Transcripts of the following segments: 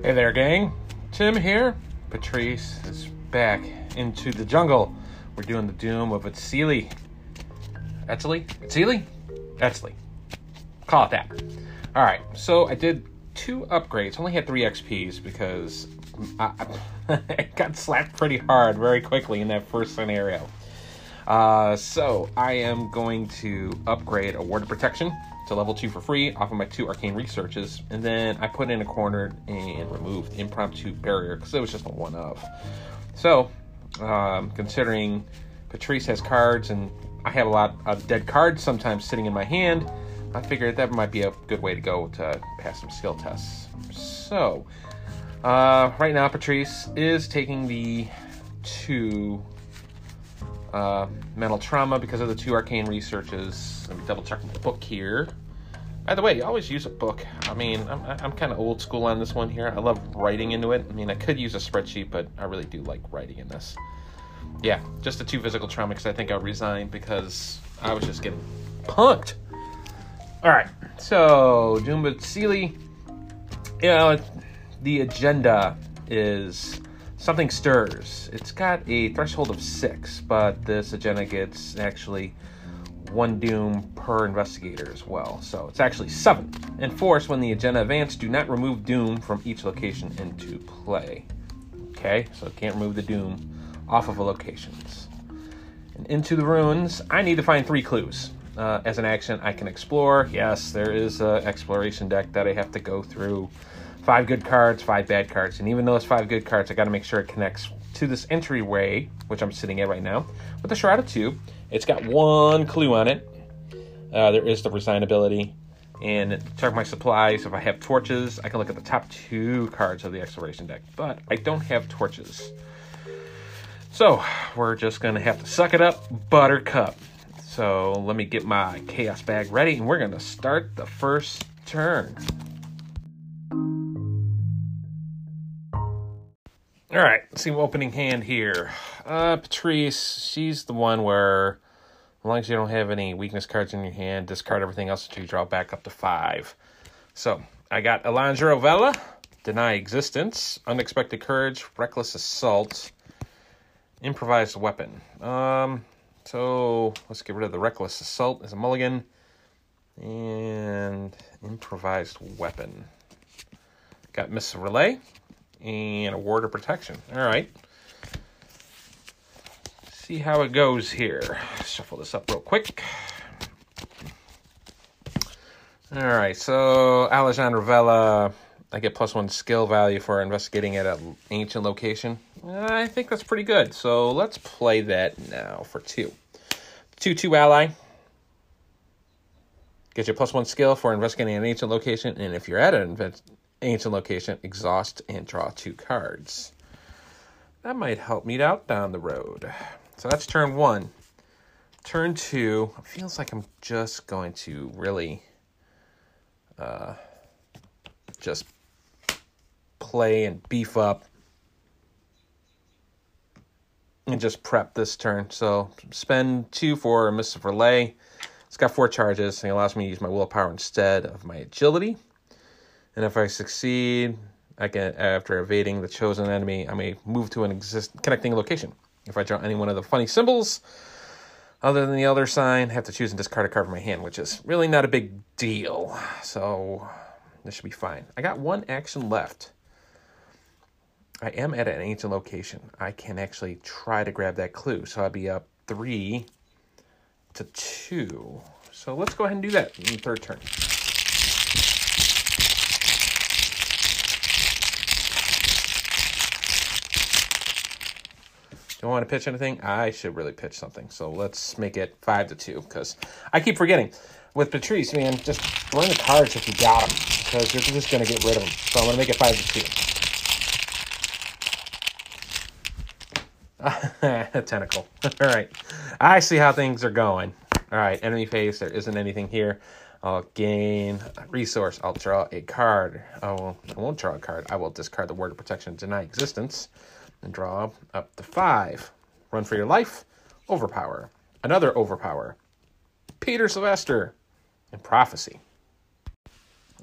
Hey there, gang. Tim here. Patrice is back into the jungle. We're doing the doom of Etzili. Etzili? Etzili? Etzili. Call it that. All right. So I did two upgrades. Only had three XPs because I, I got slapped pretty hard very quickly in that first scenario. Uh, so I am going to upgrade a ward of protection to level two for free off of my two arcane researches, and then I put in a corner and removed impromptu barrier because it was just a one of. So, um, considering Patrice has cards and I have a lot of dead cards sometimes sitting in my hand, I figured that might be a good way to go to pass some skill tests. So, uh, right now Patrice is taking the two uh, mental trauma because of the two arcane researches. Let me double check my book here. By the way, you always use a book. I mean, I'm, I'm kind of old school on this one here. I love writing into it. I mean, I could use a spreadsheet, but I really do like writing in this. Yeah, just the two physical trauma because I think I resigned because I was just getting punked. All right, so Doom Sealy, you know, the agenda is something stirs. It's got a threshold of six, but this agenda gets actually one doom per investigator as well. So it's actually seven. Enforce when the agenda advance, do not remove doom from each location into play. Okay, so it can't remove the doom off of a locations. And into the ruins, I need to find three clues. Uh, as an action, I can explore. Yes, there is an exploration deck that I have to go through five good cards, five bad cards. And even those five good cards, I got to make sure it connects to this entryway, which I'm sitting at right now, with the Shroud of Two. It's got one clue on it. Uh, there is the resign ability. And check my supplies. If I have torches, I can look at the top two cards of the exploration deck. But I don't have torches. So we're just going to have to suck it up, Buttercup. So let me get my chaos bag ready, and we're going to start the first turn. All right, let's see opening hand here. Uh, Patrice, she's the one where, as long as you don't have any weakness cards in your hand, discard everything else until you draw back up to five. So I got Alejandro Vela, Deny Existence, Unexpected Courage, Reckless Assault, Improvised Weapon. Um, so let's get rid of the Reckless Assault as a mulligan, and Improvised Weapon. Got Miss Relay and a ward of protection. All right. See how it goes here. Shuffle this up real quick. All right, so Alejandro Vela, I get plus one skill value for investigating at an ancient location. I think that's pretty good. So let's play that now for two. 2 2 ally. Get your plus one skill for investigating an ancient location, and if you're at an ancient location, exhaust, and draw two cards. That might help me out down the road. So that's turn one. Turn two, feels like I'm just going to really uh, just play and beef up and just prep this turn. So spend two for a Mists of R'lyeh. It's got four charges and it allows me to use my willpower instead of my agility. And if I succeed, I can after evading the chosen enemy, I may move to an exist connecting location. If I draw any one of the funny symbols other than the other sign, I have to choose and discard a card from my hand, which is really not a big deal. So this should be fine. I got one action left. I am at an ancient location. I can actually try to grab that clue. So I'd be up three to two. So let's go ahead and do that in the third turn. Don't want to pitch anything? I should really pitch something. So let's make it five to two because I keep forgetting. With Patrice, man, just burn the cards if you got them because you're just going to get rid of them. So I'm going to make it five to two. tentacle. All right. I see how things are going. All right. Enemy phase. There isn't anything here. I'll gain a resource. I'll draw a card. Oh, I won't draw a card. I will discard the ward of protection, deny existence and draw up to five. Run for your life, overpower. Another overpower. Peter Sylvester and prophecy.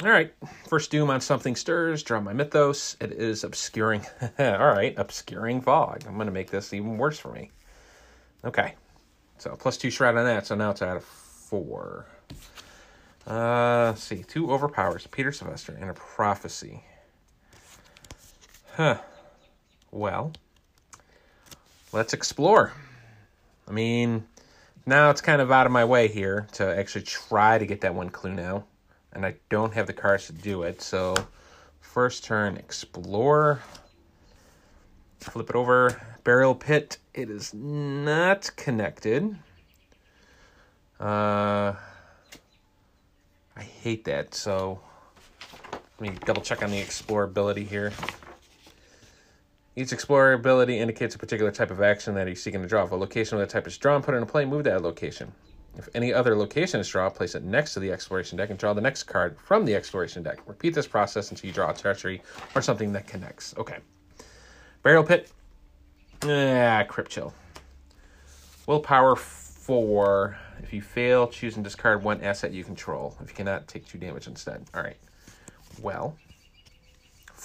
All right, first doom on something stirs. Draw my mythos. It is obscuring. All right, obscuring fog. I'm gonna make this even worse for me. Okay, so plus two shroud on that. So now it's out of four. Uh, let's see, two overpowers, Peter Sylvester, and a prophecy. Huh. Well, let's explore. I mean, now it's kind of out of my way here to actually try to get that one clue now. And I don't have the cards to do it. So, first turn, explore. Flip it over. Burial pit. It is not connected. Uh, I hate that. So, let me double check on the explorability here. Each explorer ability indicates a particular type of action that you're seeking to draw. If a location with that type is drawn, put it in a play, move that location. If any other location is drawn, place it next to the exploration deck and draw the next card from the exploration deck. Repeat this process until you draw a territory or something that connects. Okay. Burial Pit. Ah, Crypt Chill. Willpower 4. If you fail, choose and discard one asset you control. If you cannot, take 2 damage instead. All right. Well,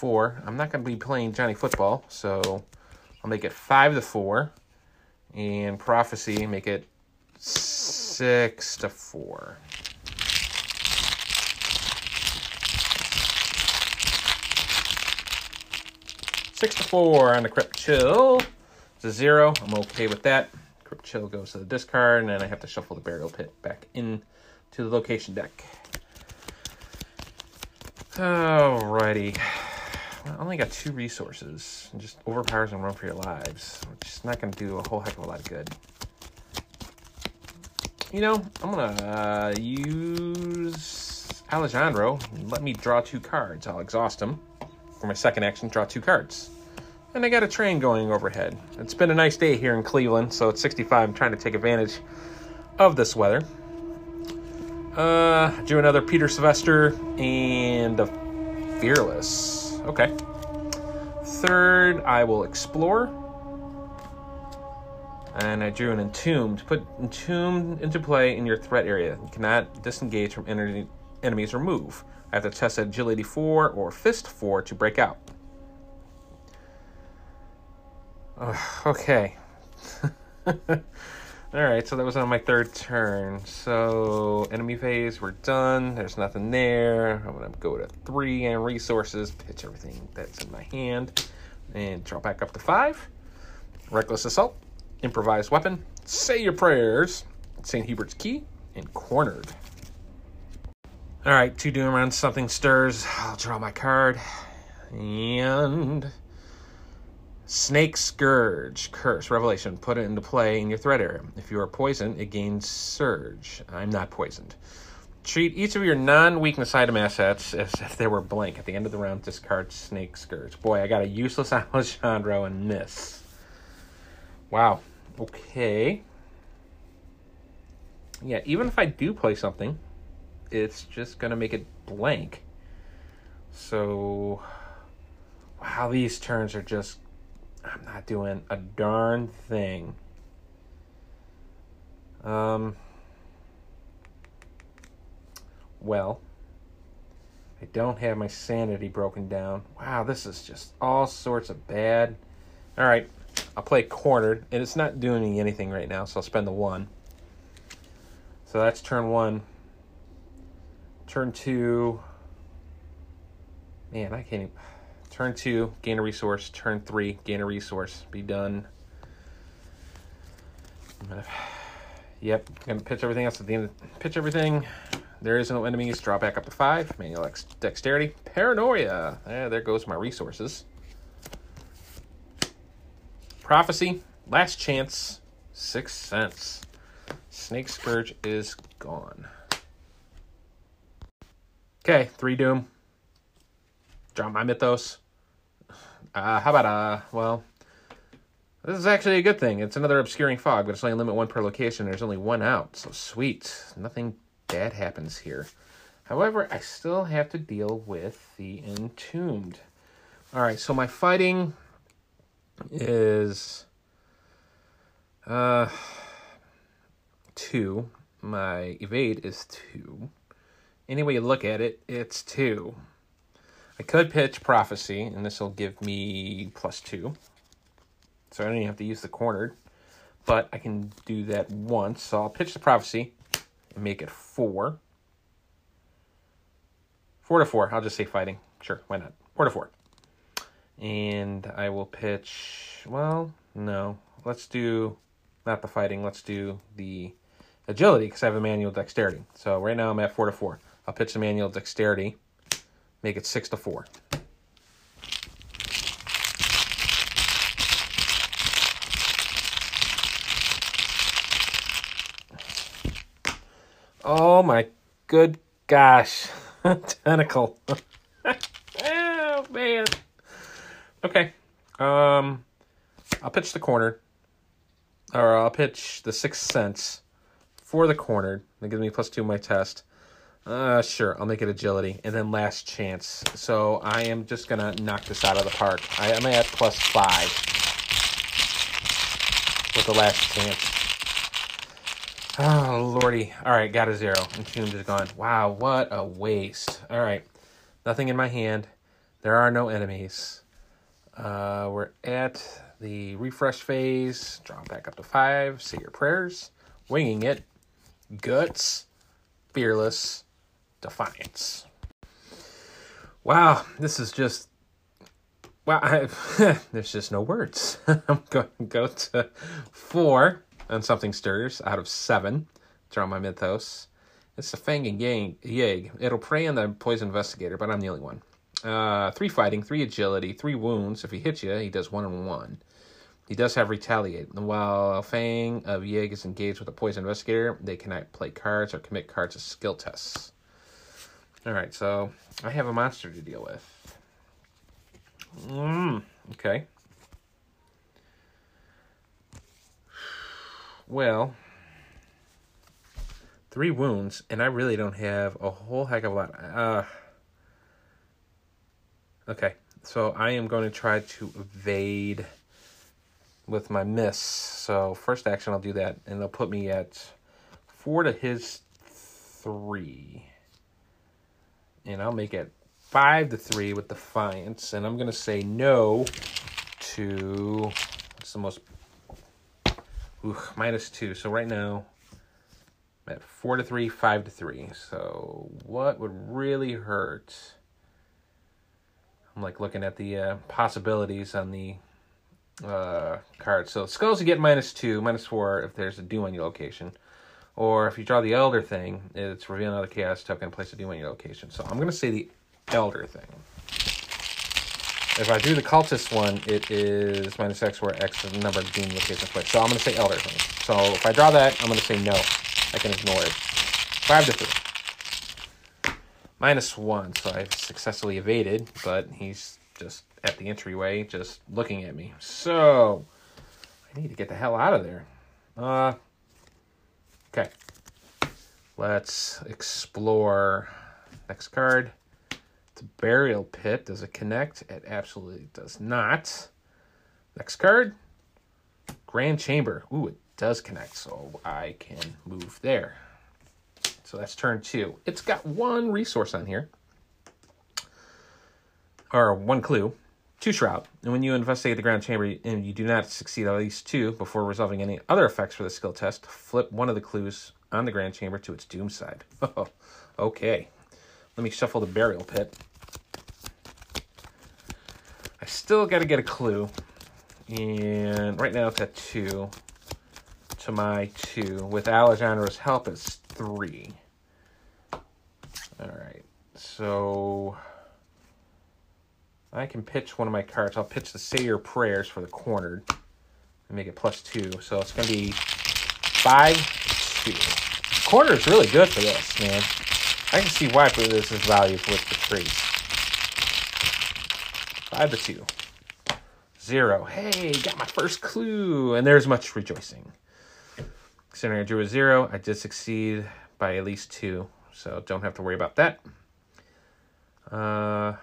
four. I'm not going to be playing Johnny Football, so I'll make it five to four. And Prophecy, make it six to four. Six to four on the Crypt Chill. It's a zero. I'm okay with that. Crypt Chill goes to the discard, and then I have to shuffle the Burial Pit back in to the location deck. Alrighty. I only got two resources. and Just overpowers and run for your lives, which is not going to do a whole heck of a lot of good. You know, I'm going to uh, use Alejandro. Let me draw two cards. I'll exhaust him. For my second action, draw two cards. And I got a train going overhead. It's been a nice day here in Cleveland, so it's 65. I'm trying to take advantage of this weather. Uh, do another Peter Sylvester and a Fearless. Okay. Third, I will explore. And I drew an entombed. Put entombed into play in your threat area. You cannot disengage from en- enemies or move. I have to test agility 4 or fist 4 to break out. Okay. Alright, so that was on my third turn. So, enemy phase, we're done. There's nothing there. I'm going to go to three and resources, pitch everything that's in my hand, and draw back up to five. Reckless Assault, Improvised Weapon, Say Your Prayers, St. Hubert's Key, and Cornered. Alright, two doing around something stirs. I'll draw my card. And Snake Scourge, Curse, Revelation. Put it into play in your threat area. If you are poisoned, it gains Surge. I'm not poisoned. Treat each of your non-weakness item assets as if they were blank. At the end of the round, discard Snake Scourge. Boy, I got a useless Alejandro and miss. Wow. Okay. Yeah, even if I do play something, it's just going to make it blank. So, wow, these turns are just I'm not doing a darn thing. Um, well, I don't have my sanity broken down. Wow, this is just all sorts of bad. All right, I'll play cornered, and it's not doing me anything right now, so I'll spend the one. So that's turn one. Turn two. Man, I can't even. Turn two, gain a resource. Turn three, gain a resource. Be done. Gonna, yep, gonna pitch everything else at the end. Pitch everything. There is no enemies. Draw back up to five. Manual X dexterity. Paranoia. Yeah, there goes my resources. Prophecy. Last chance. Sixth Sense. Snake Scourge is gone. Okay, three Doom. Draw my Mythos. Uh, how about, uh, well, this is actually a good thing. It's another obscuring fog, but it's only limit one per location. There's only one out, so sweet. Nothing bad happens here. However, I still have to deal with the entombed. All right, so my fighting is uh two. My evade is two, any way you look at it, it's two. I could pitch Prophecy, and this will give me plus two. So I don't even have to use the cornered. But I can do that once. So I'll pitch the Prophecy and make it four. Four to four. I'll just say fighting. Sure, why not? Four to four. And I will pitch. Well, no. Let's do not the fighting. Let's do the agility because I have a manual dexterity. So right now I'm at four to four. I'll pitch the manual dexterity, make it six to four. Oh my good gosh. Tentacle. oh man. Okay. Um I'll pitch the corner. Or I'll pitch the sixth sense for the corner. That gives me plus two in my test. Uh, sure, I'll make it agility. And then last chance. So I am just going to knock this out of the park. I am at plus five with the last chance. Oh, lordy. All right, got a zero. And Entombed is gone. Wow, what a waste. All right, nothing in my hand. There are no enemies. Uh, we're at the refresh phase. Draw back up to five. Say your prayers. Winging it. Guts. Fearless. Defiance. Wow, this is just. Wow, I, there's just no words. I'm going to go to four on something stirs out of seven. Draw my mythos. It's a Fang and Yang, Yag. It'll prey on the poison investigator, but I'm the only one. Uh, three fighting, three agility, three wounds. If he hits you, he does one and one. He does have retaliate. And while Fang of Yig is engaged with a poison investigator, they cannot play cards or commit cards as skill tests. Alright, so I have a monster to deal with. Mm, okay. Well, three wounds, and I really don't have a whole heck of a lot. Uh, okay, so I am going to try to evade with my miss. So first action, I'll do that, and they'll put me at four to his three and I'll make it five to three with Defiance, and I'm gonna say no to what's the most minus two. So right now I'm at four to three, five to three. So what would really hurt? I'm like looking at the uh, possibilities on the uh, card. So skulls you get minus two, minus four if there's a doom on your location. Or if you draw the Elder thing, it's reveal another Chaos token, place a doom on your location. So I'm going to say the Elder thing. If I do the Cultist one, it is minus X where X is the number of doom locations placed. So I'm going to say Elder thing. So if I draw that, I'm going to say no. I can ignore it. 5 to 3. Minus 1, so I've successfully evaded, but he's just at the entryway, just looking at me. So, I need to get the hell out of there. Uh, Okay. Let's explore. Next card. It's a burial pit. Does it connect? It absolutely does not. Next card. Grand Chamber. Ooh, it does connect, so I can move there. So that's turn two. It's got one resource on here. Or one clue. Two Shroud. And when you investigate the Grand Chamber and you do not succeed at least two before resolving any other effects for the skill test, flip one of the clues on the Grand Chamber to its doom side. Oh, okay. Let me shuffle the Burial Pit. I still got to get a clue. And right now it's at two to my two. With Alejandro's help, it's three. All right. So I can pitch one of my cards. I'll pitch the Say Your Prayers for the cornered and make it plus two. So it's going to be five, two. Corner is really good for this, man. I can see why for this is value with the trees. Five to two. Zero. Hey, got my first clue. And there's much rejoicing. Considering I drew a zero, I did succeed by at least two. So don't have to worry about that. Uh...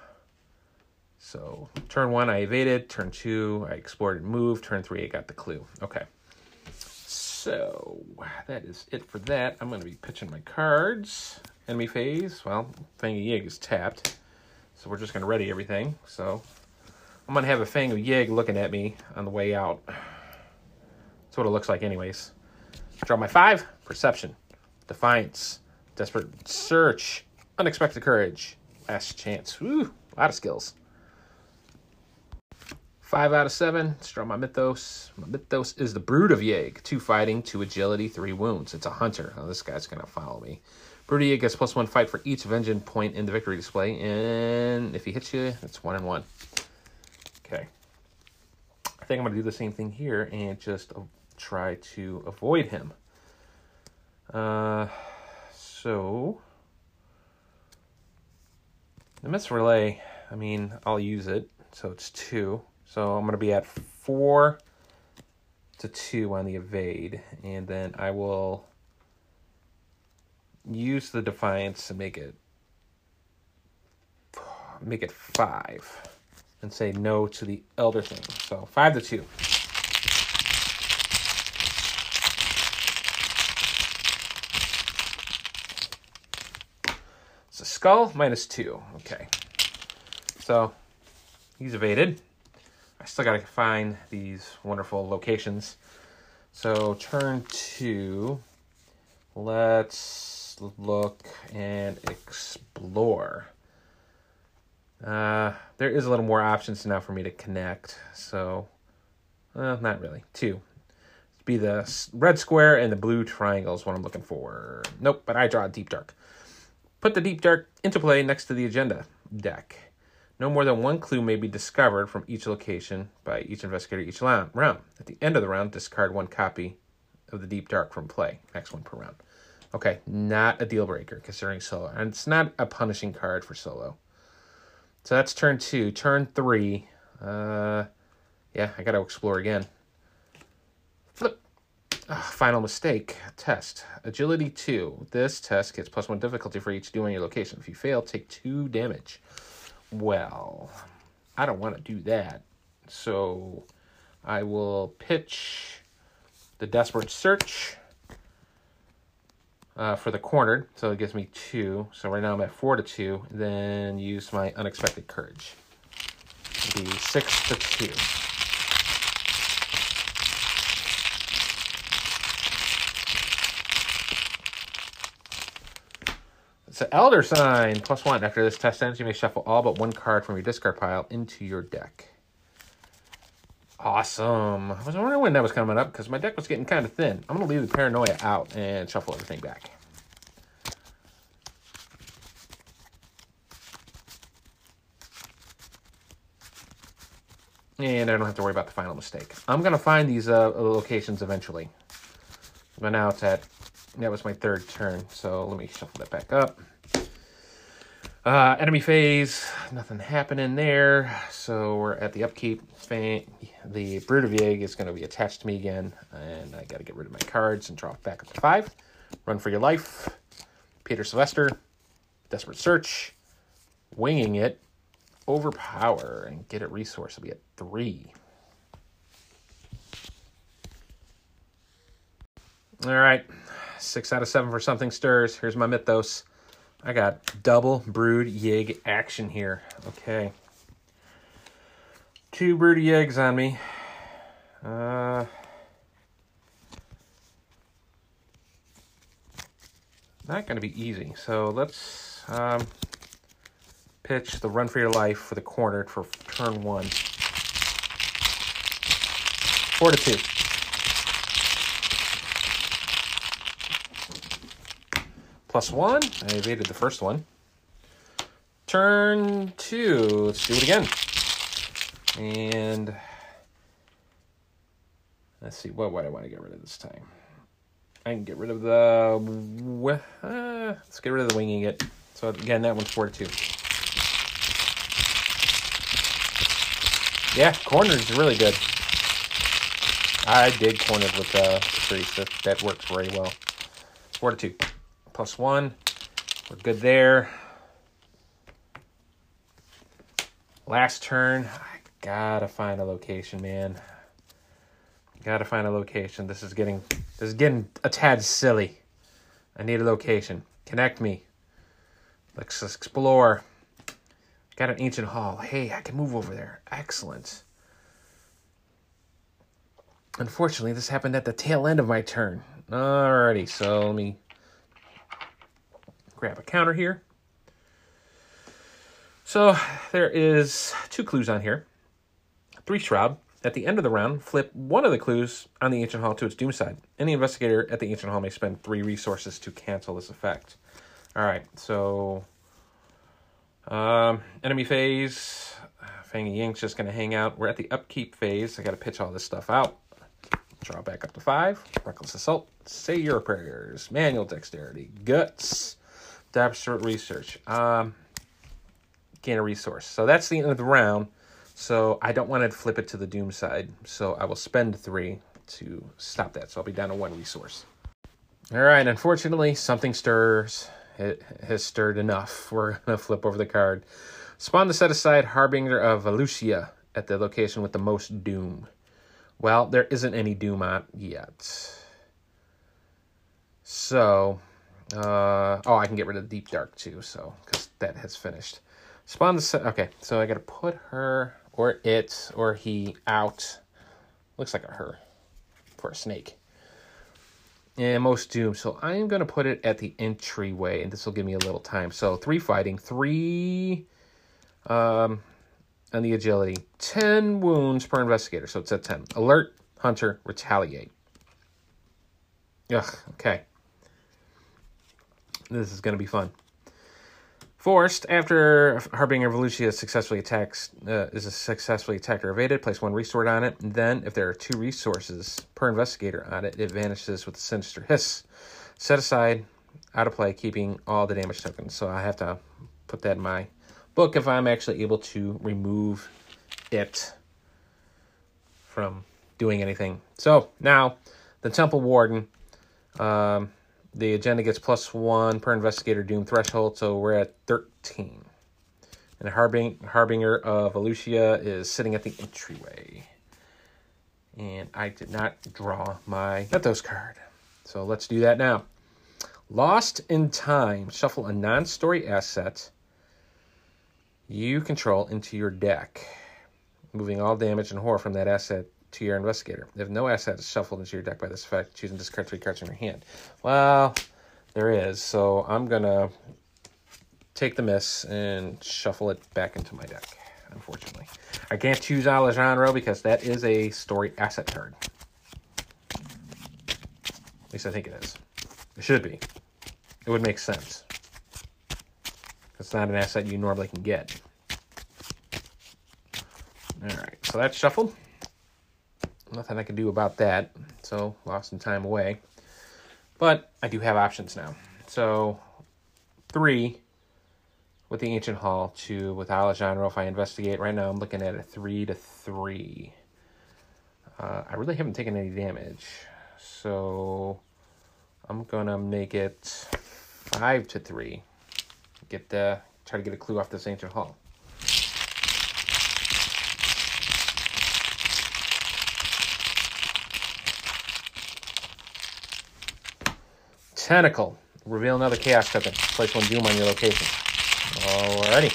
So turn one, I evaded. Turn two, I explored and moved. Turn three, I got the clue. Okay. So that is it for that. I'm going to be pitching my cards. enemy phase. Well, Fang of Yig is tapped. So we're just going to ready everything. So I'm going to have a Fang of Yig looking at me on the way out. That's what it looks like anyways. Draw my five. Perception. Defiance. Desperate Search. Unexpected Courage. Last Chance. Woo, a lot of skills. Five out of seven. Let's draw my Mythos. My Mythos is the Brood of Yig. Two fighting, two agility, three wounds. It's a hunter. Oh, this guy's going to follow me. Brood of Yig gets plus one fight for each vengeance point in the victory display. And if he hits you, it's one and one. Okay. I think I'm going to do the same thing here and just try to avoid him. Uh, so, the Mist Relay, I mean, I'll use it. So it's two. So I'm going to be at four to two on the evade. And then I will use the defiance to make it make it five and say no to the elder thing. So five to two. It's a skull minus two. Okay. So he's evaded. Still got to find these wonderful locations. So turn two. Let's look and explore. Uh, there is a little more options now for me to connect. So, uh, not really. Two. Be the red square and the blue triangle is what I'm looking for. Nope, but I draw a deep dark. Put the deep dark into play next to the agenda deck. No more than one clue may be discovered from each location by each investigator each round. At the end of the round, discard one copy of the Deep Dark from play. Max one per round. Okay, not a deal breaker considering solo. And it's not a punishing card for solo. So that's turn two. Turn three. Uh, yeah, I got to explore again. Flip. Oh, final mistake. Test. Agility 2. This test gets plus 1 difficulty for each do on your location. If you fail, take 2 damage. Well, I don't want to do that. So I will pitch the Desperate Search uh, for the cornered. So it gives me 2. So right now I'm at 4 to 2. Then use my Unexpected Courage. Be 6 to 2. It's an Elder Sign, plus one. After this test ends, you may shuffle all but one card from your discard pile into your deck. Awesome. I was wondering when that was coming up because my deck was getting kind of thin. I'm going to leave the Paranoia out and shuffle everything back. And I don't have to worry about the final mistake. I'm going to find these uh, locations eventually. But now it's at that was my third turn, so let me shuffle that back up. Uh, enemy phase, nothing happening there. So we're at the upkeep. The Brood of Yig is going to be attached to me again, and I got to get rid of my cards and draw back up to five. Run for your life. Peter Sylvester, Desperate Search, Winging It, Overpower, and get it resource will be at three. All right, Six out of seven for something stirs. Here's my mythos. I got double brood yig action here. Okay. Two brood yigs on me. Uh, not going to be easy. So let's um, pitch the run for your life for the corner for turn one. Four to two. Plus one. I evaded the first one. Turn two. Let's do it again. And let's see, what, what I want to get rid of this time? I can get rid of the... Uh, let's get rid of the winging it. So again, that one's 4 to 2. Yeah, corners are really good. I did cornered with uh, Patrice. That, that works very well. 4 to 2 plus one. We're good there. Last turn. I gotta find a location, man. Gotta find a location. This is getting this is getting a tad silly. I need a location. Connect me. Let's explore. Got an ancient hall. Hey, I can move over there. Excellent. Unfortunately, this happened at the tail end of my turn. Alrighty, so let me grab a counter here. So there is two clues on here. Three shroud. At the end of the round, flip one of the clues on the ancient hall to its doom side. Any investigator at the ancient hall may spend three resources to cancel this effect. All right, so um, enemy phase. Fang Ying's just going to hang out. We're at the upkeep phase. I got to pitch all this stuff out. Draw back up to five. Reckless assault. Say your prayers. Manual dexterity. Guts. Desperate research. Um, gain a resource. So that's the end of the round. So I don't want to flip it to the doom side. So I will spend three to stop that. So I'll be down to one resource. All right. Unfortunately, something stirs. It has stirred enough. We're to flip over the card. Spawn the set aside Harbinger of Valusia at the location with the most doom. Well, there isn't any doom on yet. So, uh, oh, I can get rid of Deep Dark too, so, because that has finished. Spawn the okay, so I gotta put her, or it, or he out. Looks like a her, for a snake. And most doom, so I am gonna put it at the entryway, and this will give me a little time. So, three fighting, three, um, and the agility. 10 wounds per investigator, so it's at 10. Alert, hunter, retaliate. Ugh, okay. This is going to be fun. Forced, after Harbinger Valusia successfully attacks, uh, is a successfully attacked or evaded, place one restored on it. And then, if there are two resources per investigator on it, it vanishes with a sinister hiss. Set aside, out of play, keeping all the damage tokens. So I have to put that in my book if I'm actually able to remove it from doing anything. So now, the Temple Warden, um, the agenda gets plus one per investigator doom threshold, so we're at 13. And Harbing, Harbinger of Valusia is sitting at the entryway. And I did not draw my Mythos card. So let's do that now. Lost in Time. Shuffle a non story asset you control into your deck, moving all damage and horror from that asset to your investigator. If no asset is shuffled into your deck by this effect, choosing to discard three cards from your hand. Well, there is, so I'm gonna take the miss and shuffle it back into my deck. Unfortunately, I can't choose Alejandro because that is a story asset card. At least I think it is. It should be. It would make sense. It's not an asset you normally can get. All right, so that's shuffled. Nothing I can do about that. So lost some time away. But I do have options now. So three with the Ancient Hall, two with Alejandro if I investigate. Right now I'm looking at a three to three. Uh, I really haven't taken any damage. So I'm gonna make it five to three get the try to get a clue off this ancient hall. Tentacle. Reveal another chaos token. Place one doom on your location. Alrighty.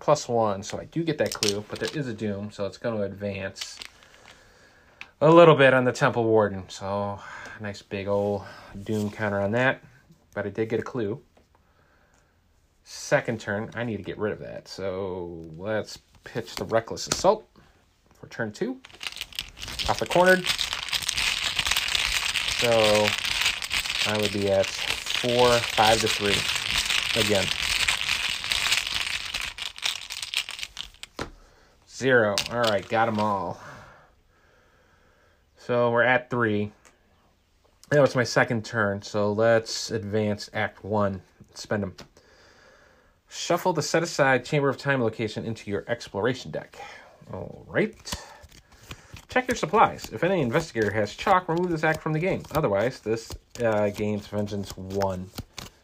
Plus one, so I do get that clue, but there is a doom, so it's going to advance a little bit on the Temple Warden. So, nice big old doom counter on that but I did get a clue. Second turn, I need to get rid of that. So let's pitch the Reckless Assault for turn two. Off the cornered. So I would be at four, five to three again. Zero. All right, got them all. So we're at three. That was my second turn, so let's advance Act 1. Spend them. Shuffle the set aside Chamber of Time location into your exploration deck. All right. Check your supplies. If any investigator has chalk, remove this act from the game. Otherwise, this uh, gains Vengeance 1.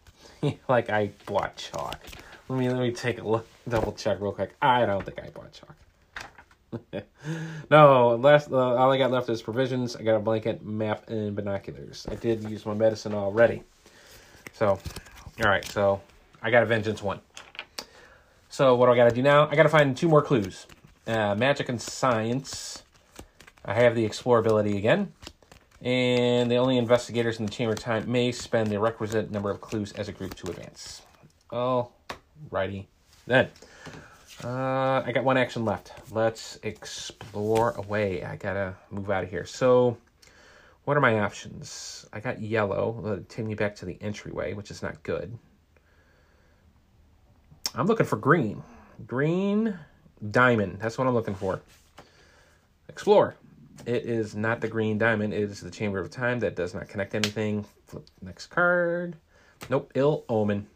like I bought chalk. Let me let me take a look, double check real quick. I don't think I bought chalk. no, last uh, all I got left is provisions. I got a blanket, map, and binoculars. I did use my medicine already. So, all right. So I got a vengeance one. So what do I got to do now? I got to find two more clues. Uh, magic and science. I have the explorability again. And the only investigators in the chamber time may spend the requisite number of clues as a group to advance. Oh, righty. Then, uh, I got one action left. Let's explore away. I gotta move out of here. So, what are my options? I got yellow. take me back to the entryway, which is not good. I'm looking for green. Green diamond. That's what I'm looking for. Explore. It is not the green diamond. It is the chamber of time that does not connect anything. Flip next card. Nope. Ill omen.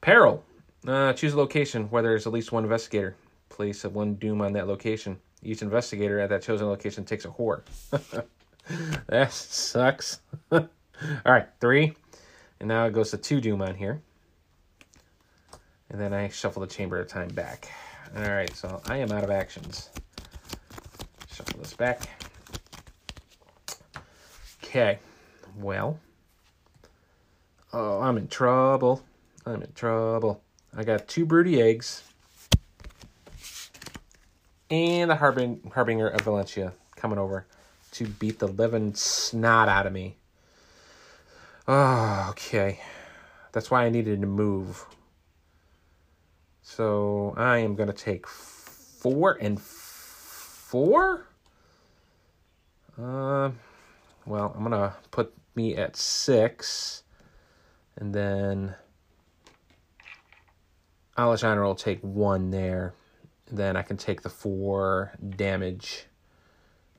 Peril. Uh, choose a location where there's at least one investigator. Place one doom on that location. Each investigator at that chosen location takes a whore. that sucks. All right, three. And now it goes to two doom on here. And then I shuffle the Chamber of Time back. All right, so I am out of actions. Shuffle this back. Okay, well. Oh, I'm in trouble. I'm in trouble. I got two broody eggs. And the Harbing, Harbinger of Valencia coming over to beat the living snot out of me. Oh, okay. That's why I needed to move. So I am going to take four and four. Uh, well, I'm going to put me at six. And then Alejandro will take one there. Then I can take the four damage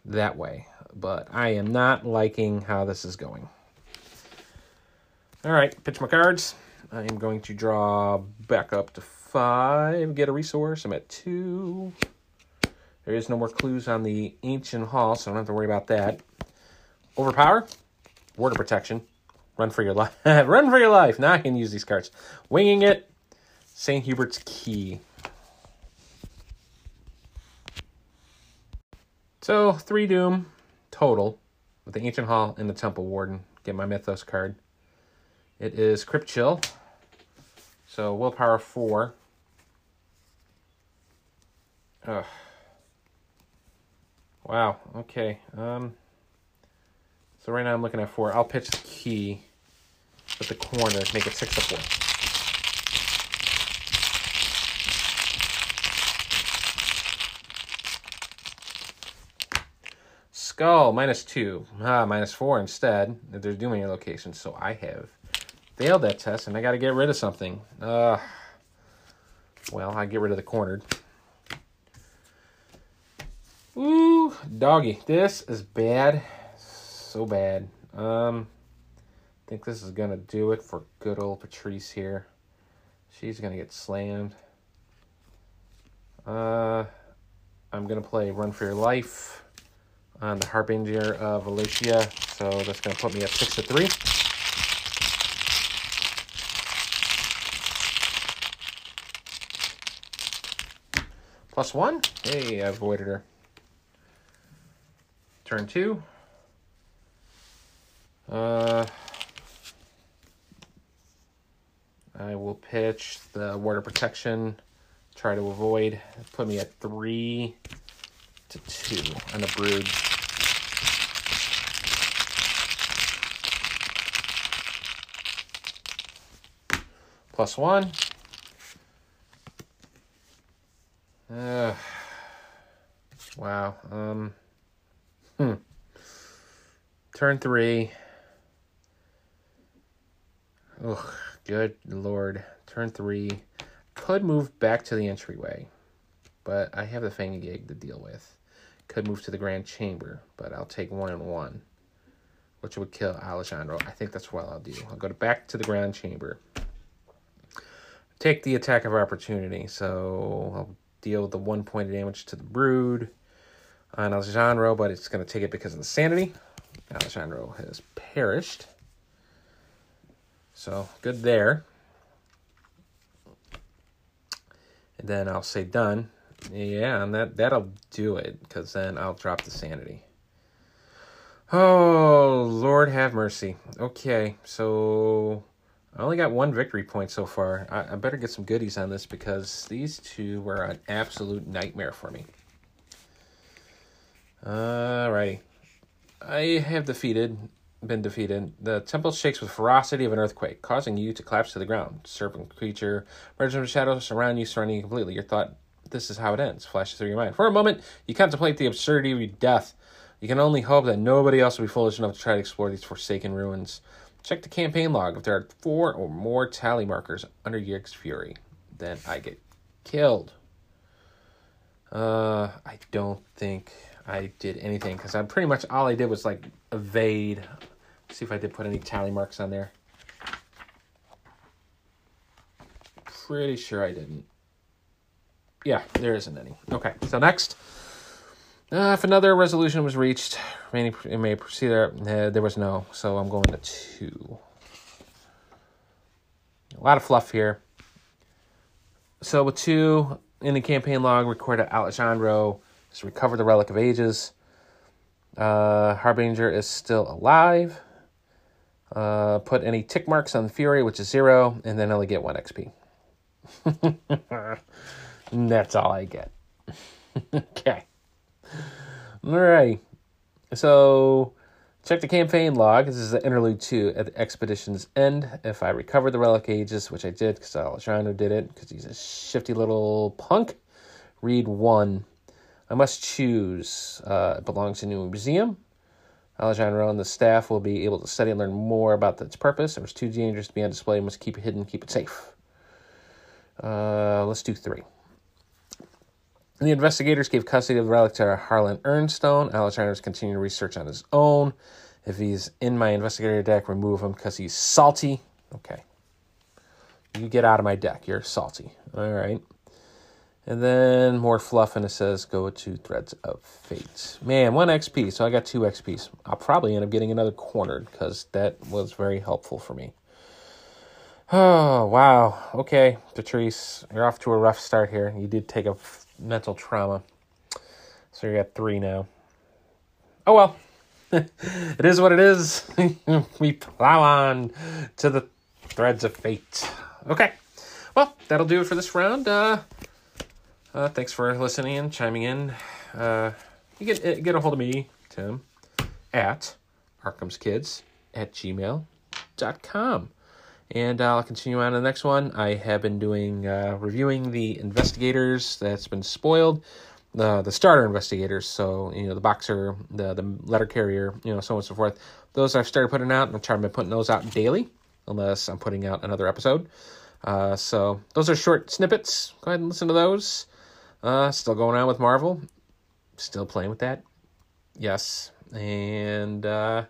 that way. But I am not liking how this is going. All right, pitch my cards. I am going to draw back up to five, get a resource. I'm at two. There is no more clues on the ancient hall, so I don't have to worry about that. Overpower, ward of protection. Run for your life. Run for your life. Now I can use these cards. Winging it. St. Hubert's Key. So, three Doom total with the Ancient Hall and the Temple Warden. Get my Mythos card. It is Crypt Chill. So, Willpower 4. Ugh. Wow, okay. Um, so right now I'm looking at 4. I'll pitch the key with the corner, make it 6 to 4. Skull, minus two. Ah, minus four instead. They're doing your location. So I have failed that test and I got to get rid of something. Uh, well, I get rid of the cornered. Ooh, doggy. This is bad. So bad. Um, I think this is going to do it for good old Patrice here. She's going to get slammed. Uh, I'm going to play Run for Your Life on the Harbinger of Valencia. So that's going to put me at 6 to 3. Plus 1. Hey, I avoided her. Turn 2. Uh, I will pitch the water protection. Try to avoid. Put me at 3 to 2 on the brood. plus one. Uh, wow. Um. Turn three. Ugh, good lord. Turn three. Could move back to the entryway, but I have the Fang Gig to deal with. Could move to the Grand Chamber, but I'll take one and one, which would kill Alejandro. I think that's what I'll do. I'll go back to the Grand Chamber take the attack of opportunity. So I'll deal with the one point of damage to the brood on Alejandro, but it's going to take it because of the sanity. Alejandro has perished. So good there. And then I'll say done. Yeah, and that, that'll do it, because then I'll drop the sanity. Oh, Lord have mercy. Okay, so I only got one victory point so far. I, I better get some goodies on this because these two were an absolute nightmare for me. Alrighty. I have defeated, been defeated. The temple shakes with ferocity of an earthquake, causing you to collapse to the ground. Serpent creature emerges from shadows around you, surrounding you completely. Your thought, this is how it ends, flashes through your mind. For a moment, you contemplate the absurdity of your death. You can only hope that nobody else will be foolish enough to try to explore these forsaken ruins. Check the campaign log. If there are four or more tally markers under Yig's Fury, then I get killed. Uh, I don't think I did anything because I'm pretty much all I did was like evade. Let's see if I did put any tally marks on there. Pretty sure I didn't. Yeah, there isn't any. Okay, so next. Uh, if another resolution was reached, it may proceed there. Uh, there was no, so I'm going to two. A lot of fluff here. So with two in the campaign log, recorded Alejandro has recovered the Relic of Ages. Uh, Harbinger is still alive. Uh, put any tick marks on Fury, which is zero, and then only get one XP. that's all I get. okay. All right. So check the campaign log. This is the interlude two at the expedition's end. If I recover the relic ages, which I did because Alejandro did it because he's a shifty little punk, read one. I must choose. Uh, it belongs to a new museum. Alejandro and the staff will be able to study and learn more about its purpose. It was too dangerous to be on display. must keep it hidden, keep it safe. Uh, let's do three. The investigators gave custody of the relic to Harlan Earnstone. Alexander's continuing research on his own. If he's in my investigator deck, remove him because he's salty. Okay. You get out of my deck. You're salty. All right. And then more fluff, and it says go to Threads of Fate. Man, one XP, so I got two XPs. I'll probably end up getting another cornered because that was very helpful for me. Oh, wow. Okay, Patrice, you're off to a rough start here. You did take a mental trauma. So you got three now. Oh well, it is what it is. we plow on to the threads of fate. Okay, well that'll do it for this round. Uh, uh, thanks for listening and chiming in. Uh, you get uh, get a hold of me, Tim, at Arkham's Kids at gmail.com. And I'll continue on to the next one. I have been doing uh, reviewing the investigators that's been spoiled, the the starter investigators. So you know the boxer, the the letter carrier, you know so on and so forth. Those I've started putting out. I'm trying to be putting those out daily, unless I'm putting out another episode. Uh, so those are short snippets. Go ahead and listen to those. Uh, still going on with Marvel. Still playing with that. Yes, and uh,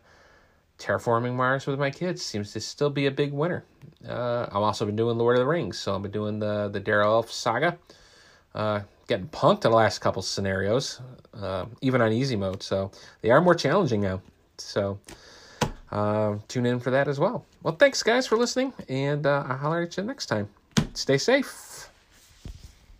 terraforming Mars with my kids seems to still be a big winner. Uh, I've also been doing Lord of the Rings, so I've been doing the the Dwarrowdelf saga. Uh, getting punked in the last couple scenarios, uh, even on easy mode. So they are more challenging now. So uh, tune in for that as well. Well, thanks guys for listening, and uh, I'll holler at you next time. Stay safe.